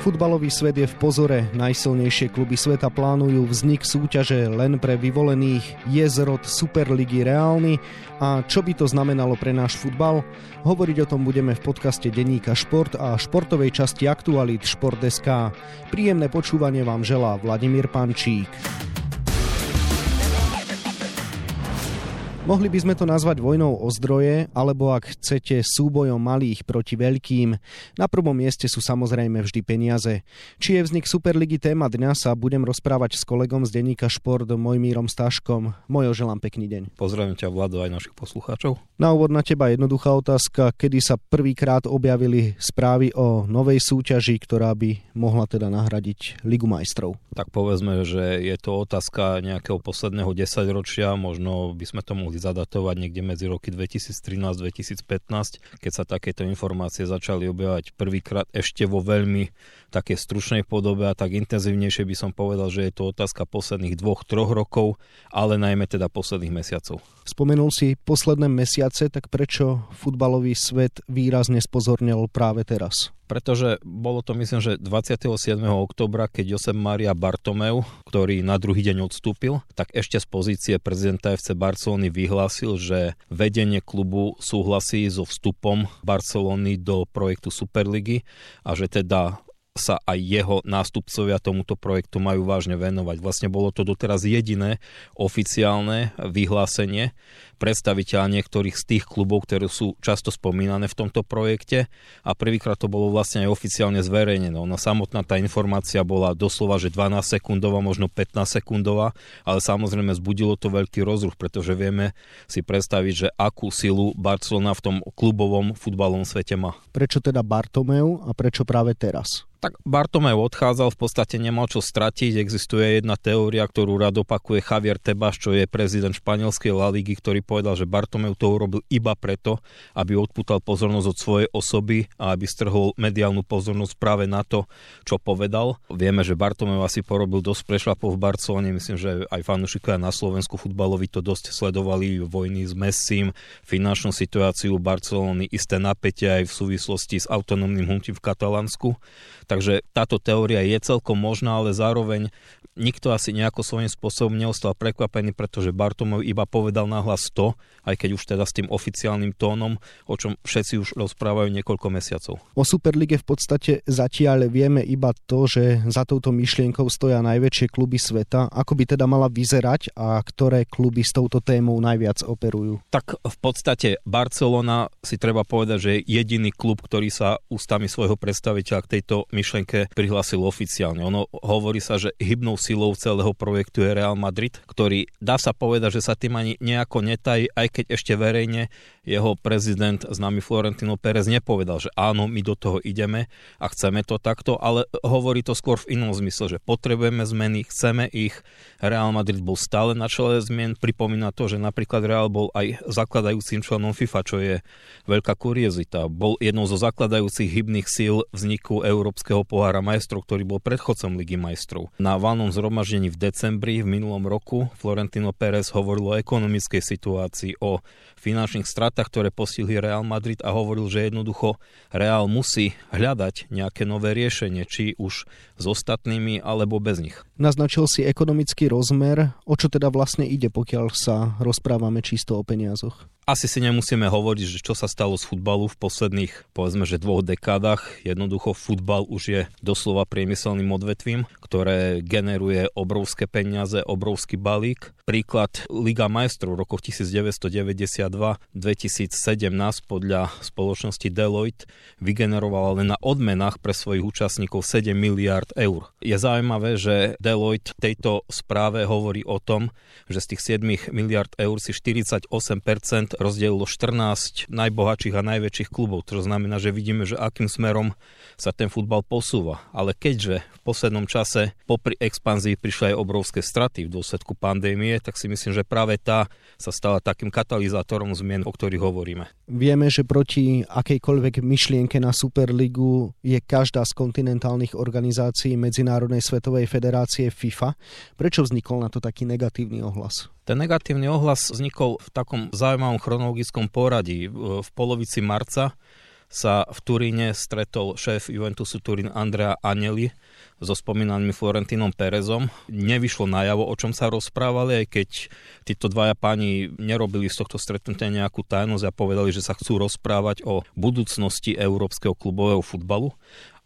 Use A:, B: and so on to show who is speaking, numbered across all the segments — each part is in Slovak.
A: Futbalový svet je v pozore. Najsilnejšie kluby sveta plánujú vznik súťaže len pre vyvolených. Je zrod Superligy reálny? A čo by to znamenalo pre náš futbal? Hovoriť o tom budeme v podcaste Denníka Šport a športovej časti Aktualit Šport.sk. Príjemné počúvanie vám želá Vladimír Pančík. Mohli by sme to nazvať vojnou o zdroje, alebo ak chcete súbojom malých proti veľkým. Na prvom mieste sú samozrejme vždy peniaze. Či je vznik Superligy téma dňa sa budem rozprávať s kolegom z denníka Šport Mojmírom Staškom. Mojo želám pekný deň.
B: Pozdravím ťa Vlado aj našich poslucháčov.
A: Na úvod na teba jednoduchá otázka, kedy sa prvýkrát objavili správy o novej súťaži, ktorá by mohla teda nahradiť Ligu majstrov.
B: Tak povedzme, že je to otázka nejakého posledného desaťročia, možno by sme to mohli zadatovať niekde medzi roky 2013-2015, keď sa takéto informácie začali objavať prvýkrát ešte vo veľmi také stručnej podobe a tak intenzívnejšie by som povedal, že je to otázka posledných dvoch, troch rokov, ale najmä teda posledných mesiacov.
A: Spomenul si posledné mesiace, tak prečo futbalový svet výrazne spozornil práve teraz?
B: Pretože bolo to myslím, že 27. oktobra, keď Josep Maria Bartomeu, ktorý na druhý deň odstúpil, tak ešte z pozície prezidenta FC Barcelony vyhlásil, že vedenie klubu súhlasí so vstupom Barcelony do projektu Superligy a že teda sa aj jeho nástupcovia tomuto projektu majú vážne venovať. Vlastne bolo to doteraz jediné oficiálne vyhlásenie predstaviteľa niektorých z tých klubov, ktoré sú často spomínané v tomto projekte a prvýkrát to bolo vlastne aj oficiálne zverejnené. Ona samotná tá informácia bola doslova, že 12 sekundová, možno 15 sekundová, ale samozrejme zbudilo to veľký rozruch, pretože vieme si predstaviť, že akú silu Barcelona v tom klubovom futbalovom svete má.
A: Prečo teda Bartomeu a prečo práve teraz?
B: Tak Bartomeu odchádzal, v podstate nemal čo stratiť. Existuje jedna teória, ktorú rád opakuje Javier Tebas, čo je prezident španielskej La Ligy, ktorý povedal, že Bartomeu to urobil iba preto, aby odputal pozornosť od svojej osoby a aby strhol mediálnu pozornosť práve na to, čo povedal. Vieme, že Bartomeu asi porobil dosť prešlapov v Barcelone. Myslím, že aj fanúšikovia na Slovensku futbalovi to dosť sledovali vojny s Messim, finančnú situáciu Barcelony, isté napätie aj v súvislosti s autonómnym hnutím v Katalánsku. Takže táto teória je celkom možná, ale zároveň nikto asi nejako svojím spôsobom neostal prekvapený, pretože Bartomov iba povedal nahlas to, aj keď už teda s tým oficiálnym tónom, o čom všetci už rozprávajú niekoľko mesiacov.
A: O Superlige v podstate zatiaľ vieme iba to, že za touto myšlienkou stoja najväčšie kluby sveta. Ako by teda mala vyzerať a ktoré kluby s touto témou najviac operujú?
B: Tak v podstate Barcelona si treba povedať, že je jediný klub, ktorý sa ústami svojho predstaviteľa k tejto myšlienke prihlásil oficiálne. Ono hovorí sa, že hybnou silou celého projektu je Real Madrid, ktorý dá sa povedať, že sa tým ani nejako netají, aj keď ešte verejne jeho prezident známy Florentino Pérez nepovedal, že áno, my do toho ideme a chceme to takto, ale hovorí to skôr v inom zmysle, že potrebujeme zmeny, chceme ich. Real Madrid bol stále na čele zmien, pripomína to, že napríklad Real bol aj zakladajúcim členom FIFA, čo je veľká kuriozita. Bol jednou zo zakladajúcich hybných síl vzniku Európskeho pohára majstrov, ktorý bol predchodcom Ligy majstrov. Na valnom zhromaždení v decembri v minulom roku Florentino Pérez hovoril o ekonomickej situácii, o finančných stratách, ktoré postihli Real Madrid a hovoril, že jednoducho Real musí hľadať nejaké nové riešenie, či už s ostatnými alebo bez nich.
A: Naznačil si ekonomický rozmer, o čo teda vlastne ide, pokiaľ sa rozprávame čisto o peniazoch?
B: Asi si nemusíme hovoriť, že čo sa stalo z futbalu v posledných, povedzme, že dvoch dekádach. Jednoducho futbal už je doslova priemyselným odvetvím, ktoré generuje obrovské peniaze, obrovský balík. Príklad Liga majstrov v rokoch 1992-2017 podľa spoločnosti Deloitte vygenerovala len na odmenách pre svojich účastníkov 7 miliard eur. Je zaujímavé, že Deloitte tejto správe hovorí o tom, že z tých 7 miliard eur si 48% rozdelilo 14 najbohatších a najväčších klubov. To znamená, že vidíme, že akým smerom sa ten futbal posúva. Ale keďže v poslednom čase popri expanzii prišli aj obrovské straty v dôsledku pandémie, tak si myslím, že práve tá sa stala takým katalizátorom zmien, o ktorých hovoríme.
A: Vieme, že proti akejkoľvek myšlienke na Superligu je každá z kontinentálnych organizácií Medzinárodnej svetovej federácie FIFA. Prečo vznikol na to taký negatívny ohlas?
B: Ten negatívny ohlas vznikol v takom zaujímavom chronologickom poradí. V polovici marca sa v Turíne stretol šéf Juventusu Turín Andrea Aneli so spomínaným Florentínom Perezom. Nevyšlo najavo, o čom sa rozprávali, aj keď títo dvaja páni nerobili z tohto stretnutia nejakú tajnosť a povedali, že sa chcú rozprávať o budúcnosti európskeho klubového futbalu.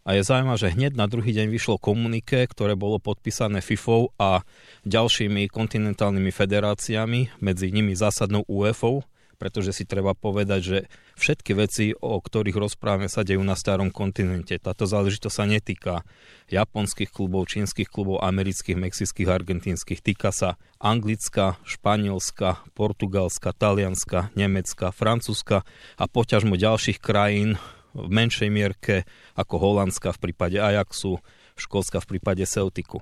B: A je zaujímavé, že hneď na druhý deň vyšlo komunike, ktoré bolo podpísané FIFou a ďalšími kontinentálnymi federáciami, medzi nimi zásadnou UEFou, pretože si treba povedať, že všetky veci, o ktorých rozprávame, sa dejú na starom kontinente. Táto záležitosť sa netýka japonských klubov, čínskych klubov, amerických, mexických, argentínskych. Týka sa Anglicka, Španielska, Portugalska, Talianska, Nemecka, Francúzska a poťažmo ďalších krajín, v menšej mierke ako Holandska v prípade Ajaxu, Škótska v prípade Celticu.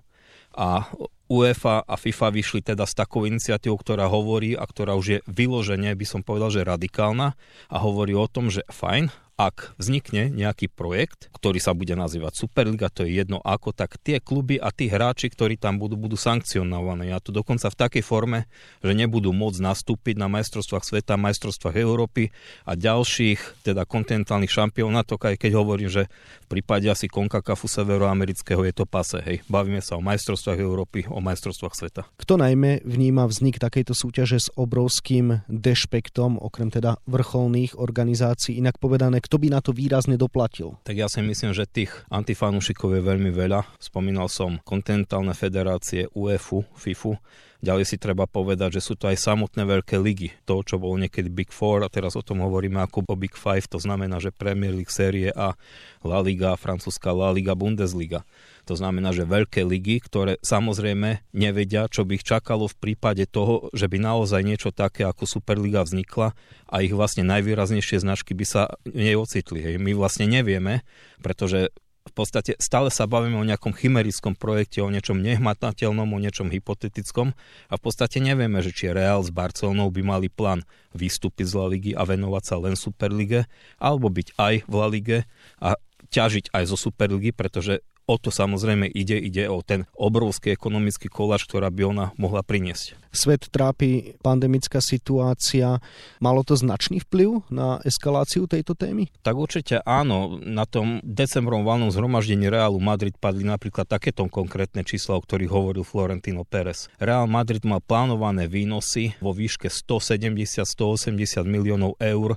B: A UEFA a FIFA vyšli teda s takou iniciatívou, ktorá hovorí a ktorá už je vyloženie, by som povedal, že radikálna a hovorí o tom, že fajn, ak vznikne nejaký projekt, ktorý sa bude nazývať Superliga, to je jedno ako, tak tie kluby a tí hráči, ktorí tam budú, budú sankcionovaní. A to dokonca v takej forme, že nebudú môcť nastúpiť na majstrovstvách sveta, majstrovstvách Európy a ďalších, teda kontinentálnych šampionátoch, aj keď hovorím, že v prípade asi CONCACAFu severoamerického je to pase. Hej. Bavíme sa o majstrovstvách Európy, o majstrovstvách sveta.
A: Kto najmä vníma vznik takejto súťaže s obrovským dešpektom, okrem teda vrcholných organizácií, inak povedané, kto by na to výrazne doplatil?
B: Tak ja si myslím, že tých antifanúšikov je veľmi veľa. Spomínal som kontinentálne federácie UEFu, FIFU, Ďalej si treba povedať, že sú to aj samotné veľké ligy. To, čo bolo niekedy Big Four a teraz o tom hovoríme ako o Big Five, to znamená, že Premier League série a La Liga, francúzska La Liga, Bundesliga. To znamená, že veľké ligy, ktoré samozrejme nevedia, čo by ich čakalo v prípade toho, že by naozaj niečo také ako Superliga vznikla a ich vlastne najvýraznejšie značky by sa neocitli. Hej. My vlastne nevieme, pretože v podstate stále sa bavíme o nejakom chimerickom projekte, o niečom nehmatateľnom, o niečom hypotetickom a v podstate nevieme, že či Real s Barcelonou by mali plán vystúpiť z La Ligy a venovať sa len Superlige, alebo byť aj v La Lige a ťažiť aj zo Superligy, pretože O to samozrejme ide, ide o ten obrovský ekonomický koláč, ktorá by ona mohla priniesť.
A: Svet trápi pandemická situácia. Malo to značný vplyv na eskaláciu tejto témy?
B: Tak určite áno. Na tom decembrom valnom zhromaždení Realu Madrid padli napríklad takéto konkrétne čísla, o ktorých hovoril Florentino Pérez. Real Madrid mal plánované výnosy vo výške 170-180 miliónov eur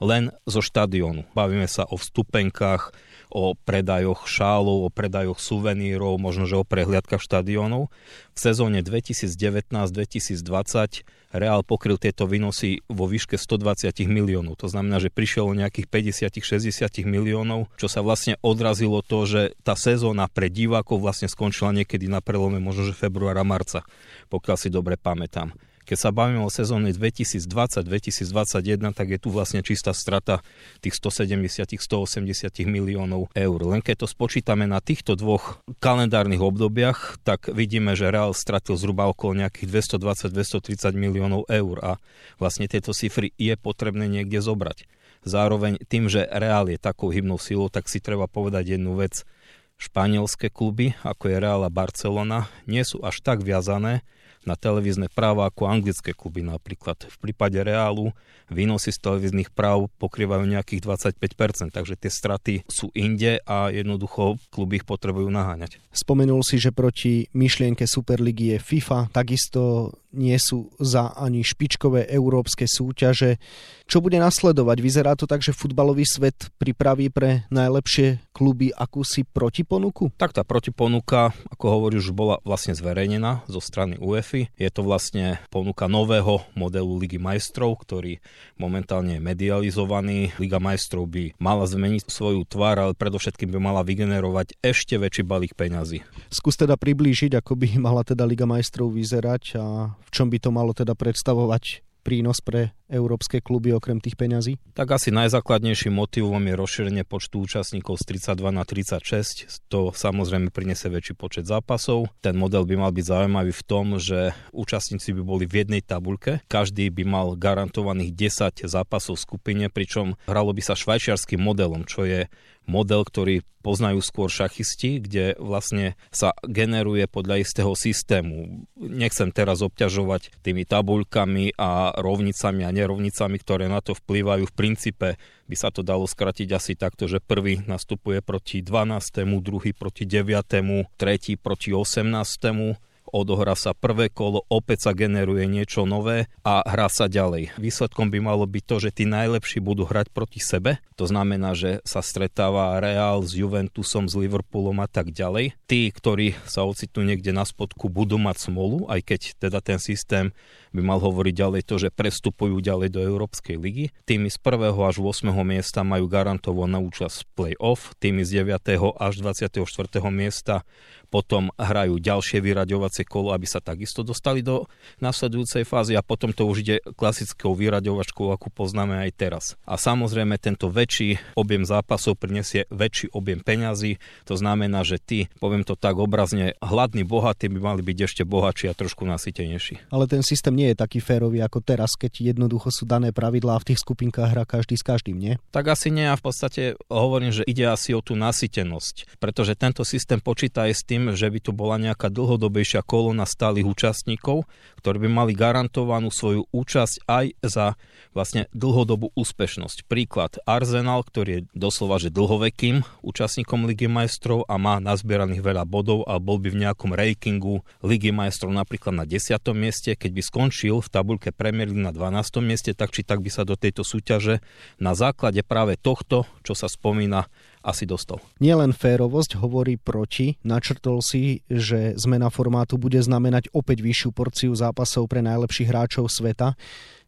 B: len zo štadiónu. Bavíme sa o vstupenkách, o predajoch šálov, o predajoch suvenírov, možno že o prehliadkach štadiónov. V sezóne 2019-2020 Real pokryl tieto výnosy vo výške 120 miliónov. To znamená, že prišiel o nejakých 50-60 miliónov, čo sa vlastne odrazilo to, že tá sezóna pre divákov vlastne skončila niekedy na prelome možno že februára, marca, pokiaľ si dobre pamätám. Keď sa bavíme o sezóne 2020-2021, tak je tu vlastne čistá strata tých 170-180 miliónov eur. Len keď to spočítame na týchto dvoch kalendárnych obdobiach, tak vidíme, že Real stratil zhruba okolo nejakých 220-230 miliónov eur a vlastne tieto cifry je potrebné niekde zobrať. Zároveň tým, že Real je takou hybnou silou, tak si treba povedať jednu vec. Španielské kluby, ako je Real a Barcelona, nie sú až tak viazané na televízne práva ako anglické kluby napríklad. V prípade Reálu výnosy z televíznych práv pokrývajú nejakých 25%, takže tie straty sú inde a jednoducho kluby ich potrebujú naháňať.
A: Spomenul si, že proti myšlienke Superligy je FIFA, takisto nie sú za ani špičkové európske súťaže. Čo bude nasledovať? Vyzerá to tak, že futbalový svet pripraví pre najlepšie kluby akúsi protiponuku?
B: Tak tá protiponuka, ako hovoríš, už bola vlastne zverejnená zo strany UEFA. Je to vlastne ponuka nového modelu Ligy majstrov, ktorý momentálne je medializovaný. Liga majstrov by mala zmeniť svoju tvár, ale predovšetkým by mala vygenerovať ešte väčší balík peňazí.
A: Skús teda priblížiť, ako by mala teda Liga majstrov vyzerať a v čom by to malo teda predstavovať prínos pre európske kluby okrem tých peňazí?
B: Tak asi najzákladnejším motivom je rozšírenie počtu účastníkov z 32 na 36. To samozrejme priniesie väčší počet zápasov. Ten model by mal byť zaujímavý v tom, že účastníci by boli v jednej tabuľke. Každý by mal garantovaných 10 zápasov v skupine, pričom hralo by sa švajčiarským modelom, čo je model, ktorý poznajú skôr šachisti, kde vlastne sa generuje podľa istého systému. Nechcem teraz obťažovať tými tabuľkami a rovnicami a nerovnicami, ktoré na to vplývajú. V princípe by sa to dalo skratiť asi takto, že prvý nastupuje proti 12., druhý proti 9., tretí proti 18., odohrá sa prvé kolo, opäť sa generuje niečo nové a hrá sa ďalej. Výsledkom by malo byť to, že tí najlepší budú hrať proti sebe. To znamená, že sa stretáva Real s Juventusom, s Liverpoolom a tak ďalej. Tí, ktorí sa ocitnú niekde na spodku, budú mať smolu, aj keď teda ten systém by mal hovoriť ďalej to, že prestupujú ďalej do Európskej ligy. Tými z 1. až 8. miesta majú garantovanú účasť play-off, tými z 9. až 24. miesta potom hrajú ďalšie vyraďovacie kolo, aby sa takisto dostali do nasledujúcej fázy a potom to už ide klasickou vyraďovačkou, akú poznáme aj teraz. A samozrejme tento väčší objem zápasov prinesie väčší objem peňazí, to znamená, že tí, poviem to tak obrazne, hladní, bohatí by mali byť ešte bohatší a trošku nasytenejší.
A: Ale ten systém nie je taký férový ako teraz, keď jednoducho sú dané pravidlá a v tých skupinkách hrá každý s každým, nie?
B: Tak asi nie a v podstate hovorím, že ide asi o tú nasytenosť, pretože tento systém počíta aj s tým, že by tu bola nejaká dlhodobejšia kolona stálych účastníkov, ktorí by mali garantovanú svoju účasť aj za vlastne dlhodobú úspešnosť. Príklad Arsenal, ktorý je doslova že dlhovekým účastníkom Ligy majstrov a má nazbieraných veľa bodov a bol by v nejakom rankingu Ligy majstrov napríklad na 10. mieste, keď by skončil v tabulke Premier League na 12. mieste, tak či tak by sa do tejto súťaže na základe práve tohto, čo sa spomína, asi dostal.
A: Nielen férovosť hovorí proti, načrtol si, že zmena formátu bude znamenať opäť vyššiu porciu zápasov pre najlepších hráčov sveta.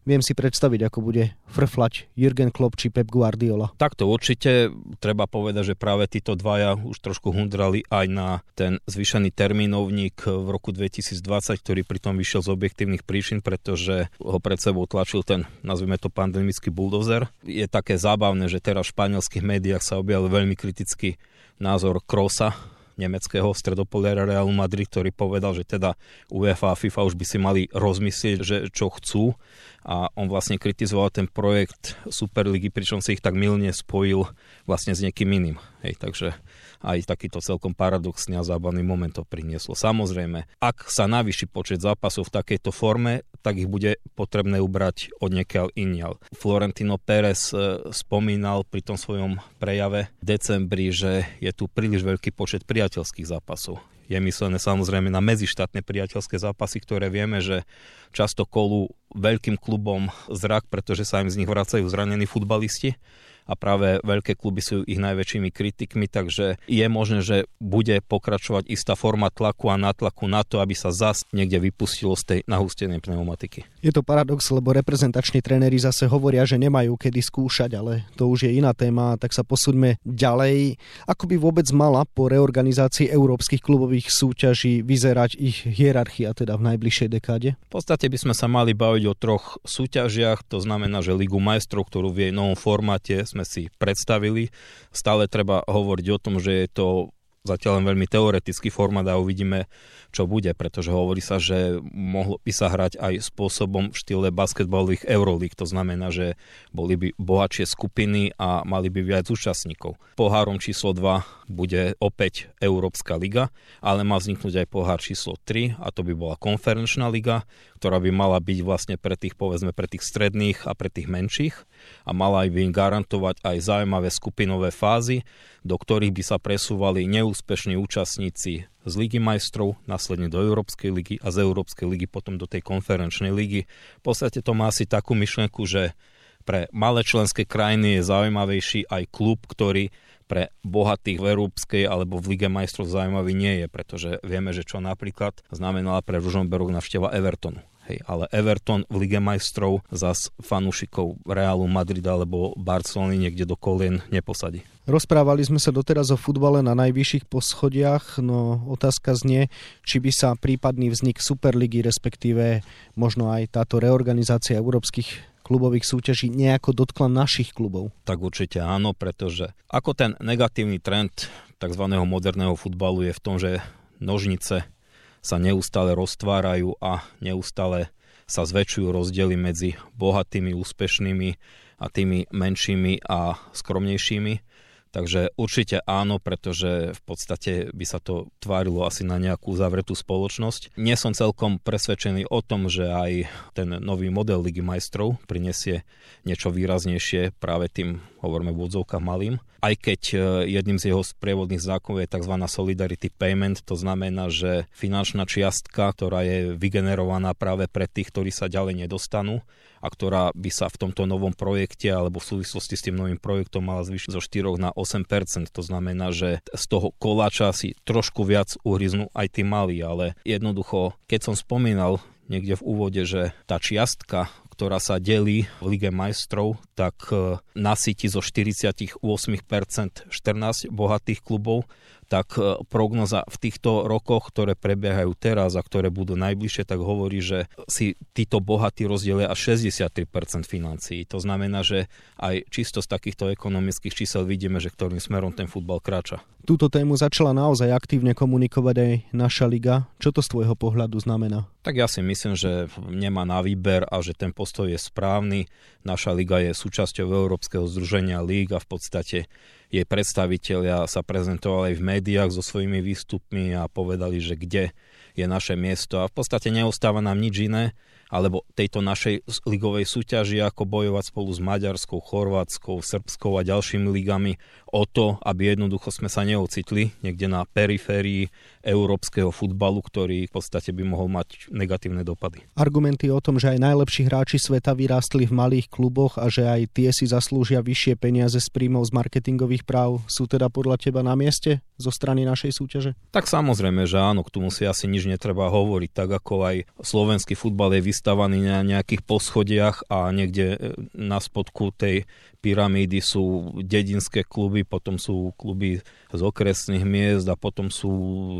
A: Viem si predstaviť, ako bude frflať Jürgen Klopp či Pep Guardiola.
B: Takto určite treba povedať, že práve títo dvaja už trošku hundrali aj na ten zvyšený termínovník v roku 2020, ktorý pritom vyšiel z objektívnych príčin, pretože ho pred sebou tlačil ten, nazvime to pandemický buldozer. Je také zábavné, že teraz v španielských médiách sa objavil veľmi kritický názor Krosa, nemeckého stredopoliara Realu Madrid, ktorý povedal, že teda UEFA a FIFA už by si mali rozmyslieť, že čo chcú a on vlastne kritizoval ten projekt Superligy, pričom si ich tak milne spojil vlastne s niekým iným. Hej, takže aj takýto celkom paradoxný a zábavný moment to prinieslo. Samozrejme, ak sa navýši počet zápasov v takejto forme, tak ich bude potrebné ubrať od niekiaľ inial. Florentino Pérez e, spomínal pri tom svojom prejave v decembri, že je tu príliš veľký počet priateľských zápasov je myslené samozrejme na medzištátne priateľské zápasy, ktoré vieme, že často kolú veľkým klubom zrak, pretože sa im z nich vracajú zranení futbalisti a práve veľké kluby sú ich najväčšími kritikmi, takže je možné, že bude pokračovať istá forma tlaku a natlaku na to, aby sa zas niekde vypustilo z tej nahustenej pneumatiky.
A: Je to paradox, lebo reprezentační tréneri zase hovoria, že nemajú kedy skúšať, ale to už je iná téma, tak sa posuňme ďalej. Ako by vôbec mala po reorganizácii európskych klubových súťaží vyzerať ich hierarchia teda v najbližšej dekáde?
B: V podstate by sme sa mali baviť o troch súťažiach, to znamená, že Ligu majstrov, ktorú v jej novom formáte sme si predstavili. Stále treba hovoriť o tom, že je to zatiaľ len veľmi teoretický formát a uvidíme, čo bude, pretože hovorí sa, že mohlo by sa hrať aj spôsobom v štýle basketbalových Eurolíg, to znamená, že boli by bohatšie skupiny a mali by viac účastníkov. Pohárom číslo 2 bude opäť Európska liga, ale má vzniknúť aj pohár číslo 3 a to by bola konferenčná liga, ktorá by mala byť vlastne pre tých, povedzme, pre tých stredných a pre tých menších a mala by im garantovať aj zaujímavé skupinové fázy, do ktorých by sa presúvali neúspešní účastníci z Ligy majstrov, následne do Európskej ligy a z Európskej ligy potom do tej konferenčnej ligy. V podstate to má asi takú myšlenku, že pre malé členské krajiny je zaujímavejší aj klub, ktorý pre bohatých v Európskej alebo v Lige majstrov zaujímavý nie je, pretože vieme, že čo napríklad znamenala pre Ružomberok navšteva Evertonu. Hej, ale Everton v Lige majstrov zas fanúšikov Realu Madrid alebo Barcelony niekde do kolien neposadí.
A: Rozprávali sme sa doteraz o futbale na najvyšších poschodiach, no otázka znie, či by sa prípadný vznik Superligy, respektíve možno aj táto reorganizácia európskych klubových súťaží nejako dotkla našich klubov?
B: Tak určite áno, pretože ako ten negatívny trend tzv. moderného futbalu je v tom, že nožnice sa neustále roztvárajú a neustále sa zväčšujú rozdiely medzi bohatými, úspešnými a tými menšími a skromnejšími, Takže určite áno, pretože v podstate by sa to tvárilo asi na nejakú zavretú spoločnosť. Nie som celkom presvedčený o tom, že aj ten nový model Ligy majstrov prinesie niečo výraznejšie práve tým, hovoríme v odzovkách malým. Aj keď e, jedným z jeho sprievodných zákonov je tzv. solidarity payment, to znamená, že finančná čiastka, ktorá je vygenerovaná práve pre tých, ktorí sa ďalej nedostanú, a ktorá by sa v tomto novom projekte alebo v súvislosti s tým novým projektom mala zvýšiť zo 4 na 8%. To znamená, že z toho koláča si trošku viac uhryznú aj tí malí, ale jednoducho, keď som spomínal niekde v úvode, že tá čiastka, ktorá sa delí v Lige majstrov, tak e, nasytí zo 48% 14 bohatých klubov tak e, prognoza v týchto rokoch, ktoré prebiehajú teraz a ktoré budú najbližšie, tak hovorí, že si títo bohatí rozdielia až 63% financií. To znamená, že aj čisto z takýchto ekonomických čísel vidíme, že ktorým smerom ten futbal kráča.
A: Túto tému začala naozaj aktívne komunikovať aj naša liga. Čo to z tvojho pohľadu znamená?
B: Tak ja si myslím, že nemá na výber a že ten postoj je správny. Naša liga je súčasťou Európskeho združenia líg a v podstate jej predstavitelia sa prezentovali v médiách so svojimi výstupmi a povedali, že kde je naše miesto a v podstate neostáva nám nič iné, alebo tejto našej ligovej súťaži, ako bojovať spolu s Maďarskou, Chorvátskou, Srbskou a ďalšími ligami o to, aby jednoducho sme sa neocitli niekde na periférii európskeho futbalu, ktorý v podstate by mohol mať negatívne dopady.
A: Argumenty o tom, že aj najlepší hráči sveta vyrástli v malých kluboch a že aj tie si zaslúžia vyššie peniaze z príjmov z marketingových práv, sú teda podľa teba na mieste zo strany našej súťaže?
B: Tak samozrejme, že áno, k tomu si asi nič netreba hovoriť, tak ako aj slovenský futbal je vystavaný na nejakých poschodiach a niekde e, na spodku tej pyramídy sú dedinské kluby, potom sú kluby z okresných miest a potom sú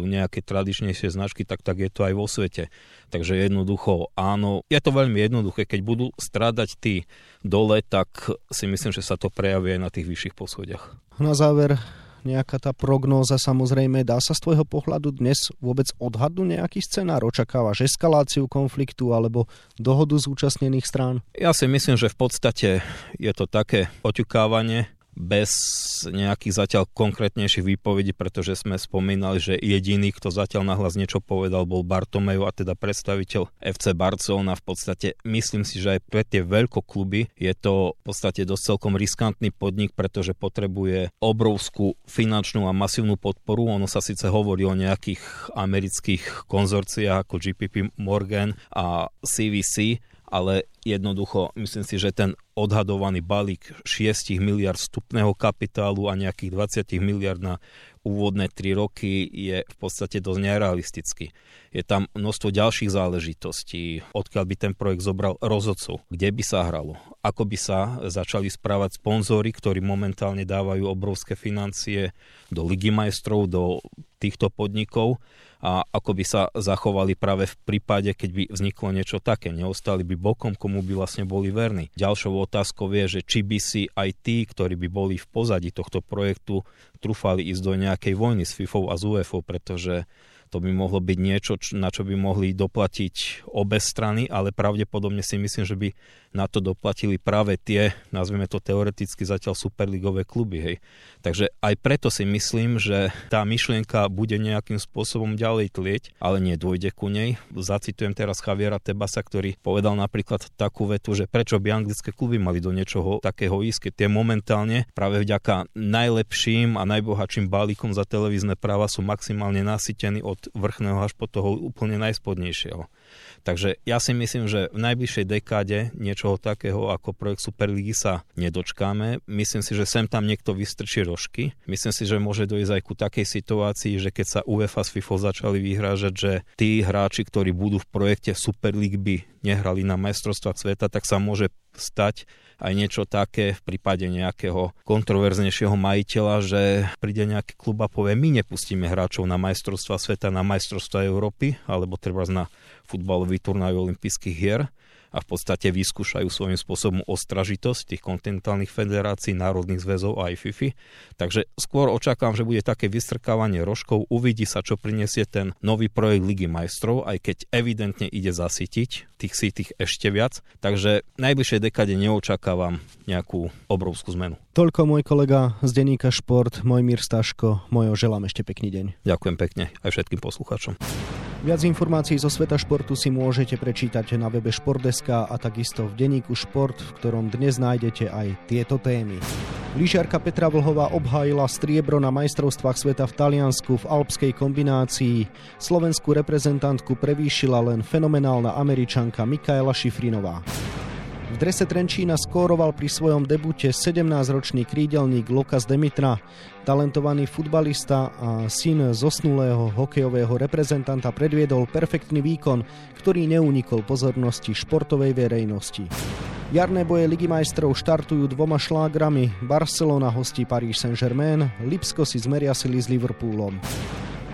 B: nejaké tradičnejšie značky, tak, tak je to aj vo svete. Takže jednoducho áno, je to veľmi jednoduché. Keď budú strádať tí dole, tak si myslím, že sa to prejaví aj na tých vyšších poschodiach.
A: Na záver nejaká tá prognóza samozrejme. Dá sa z tvojho pohľadu dnes vôbec odhadnúť nejaký scenár? Očakávaš eskaláciu konfliktu alebo dohodu zúčastnených strán?
B: Ja si myslím, že v podstate je to také oťukávanie bez nejakých zatiaľ konkrétnejších výpovedí, pretože sme spomínali, že jediný, kto zatiaľ nahlas niečo povedal, bol Bartomeu a teda predstaviteľ FC Barcelona. V podstate myslím si, že aj pre tie veľkokluby je to v podstate dosť celkom riskantný podnik, pretože potrebuje obrovskú finančnú a masívnu podporu. Ono sa síce hovorí o nejakých amerických konzorciách ako GPP Morgan a CVC, ale jednoducho myslím si, že ten odhadovaný balík 6 miliard vstupného kapitálu a nejakých 20 miliard na úvodné 3 roky je v podstate dosť nerealistický. Je tam množstvo ďalších záležitostí, odkiaľ by ten projekt zobral rozhodcov, kde by sa hralo, ako by sa začali správať sponzory, ktorí momentálne dávajú obrovské financie do Ligy majstrov, do týchto podnikov a ako by sa zachovali práve v prípade, keď by vzniklo niečo také. Neostali by bokom, komu by vlastne boli verní. Ďalšou otázkou je, že či by si aj tí, ktorí by boli v pozadí tohto projektu, trúfali ísť do nejakej vojny s FIFou a s UEFou, pretože to by mohlo byť niečo, na čo by mohli doplatiť obe strany, ale pravdepodobne si myslím, že by na to doplatili práve tie, nazveme to teoreticky zatiaľ superligové kluby. Hej. Takže aj preto si myslím, že tá myšlienka bude nejakým spôsobom ďalej tlieť, ale nedôjde ku nej. Zacitujem teraz Javiera Tebasa, ktorý povedal napríklad takú vetu, že prečo by anglické kluby mali do niečoho takého ísť, tie momentálne práve vďaka najlepším a najbohatším balíkom za televízne práva sú maximálne nasytení od od vrchného až po toho úplne najspodnejšieho. Takže ja si myslím, že v najbližšej dekáde niečoho takého ako projekt Superligy sa nedočkáme. Myslím si, že sem tam niekto vystrčí rožky. Myslím si, že môže dojsť aj ku takej situácii, že keď sa UEFA s FIFA začali vyhrážať, že tí hráči, ktorí budú v projekte Superligy by nehrali na majstrovstva sveta, tak sa môže stať aj niečo také v prípade nejakého kontroverznejšieho majiteľa, že príde nejaký klub a povie, my nepustíme hráčov na majstrovstva sveta, na majstrovstva Európy, alebo treba na futbalový turnaj olympijských hier a v podstate vyskúšajú svojím spôsobom ostražitosť tých kontinentálnych federácií, národných zväzov a aj FIFA. Takže skôr očakávam, že bude také vystrkávanie rožkov, uvidí sa, čo prinesie ten nový projekt Ligy majstrov, aj keď evidentne ide zasytiť tých sítich ešte viac. Takže v najbližšej dekade neočakávam nejakú obrovskú zmenu.
A: Toľko môj kolega z denníka Šport, môj Mír Staško. Mojo želám ešte pekný deň.
B: Ďakujem pekne aj všetkým poslucháčom.
A: Viac informácií zo sveta športu si môžete prečítať na webe Športdeska a takisto v denníku Šport, v ktorom dnes nájdete aj tieto témy. Lyžiarka Petra Vlhová obhájila striebro na majstrovstvách sveta v Taliansku v alpskej kombinácii. Slovenskú reprezentantku prevýšila len fenomenálna američanka Mikaela Šifrinová. V drese Trenčína skóroval pri svojom debute 17-ročný krídelník Lukas Demitra, talentovaný futbalista a syn zosnulého hokejového reprezentanta predviedol perfektný výkon, ktorý neunikol pozornosti športovej verejnosti. Jarné boje Ligy majstrov štartujú dvoma šlágrami. Barcelona hostí Paris Saint-Germain, Lipsko si zmeria sily s Liverpoolom.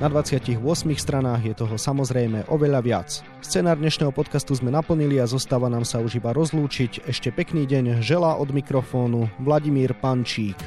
A: Na 28 stranách je toho samozrejme oveľa viac. Scenár dnešného podcastu sme naplnili a zostáva nám sa už iba rozlúčiť. Ešte pekný deň želá od mikrofónu Vladimír Pančík.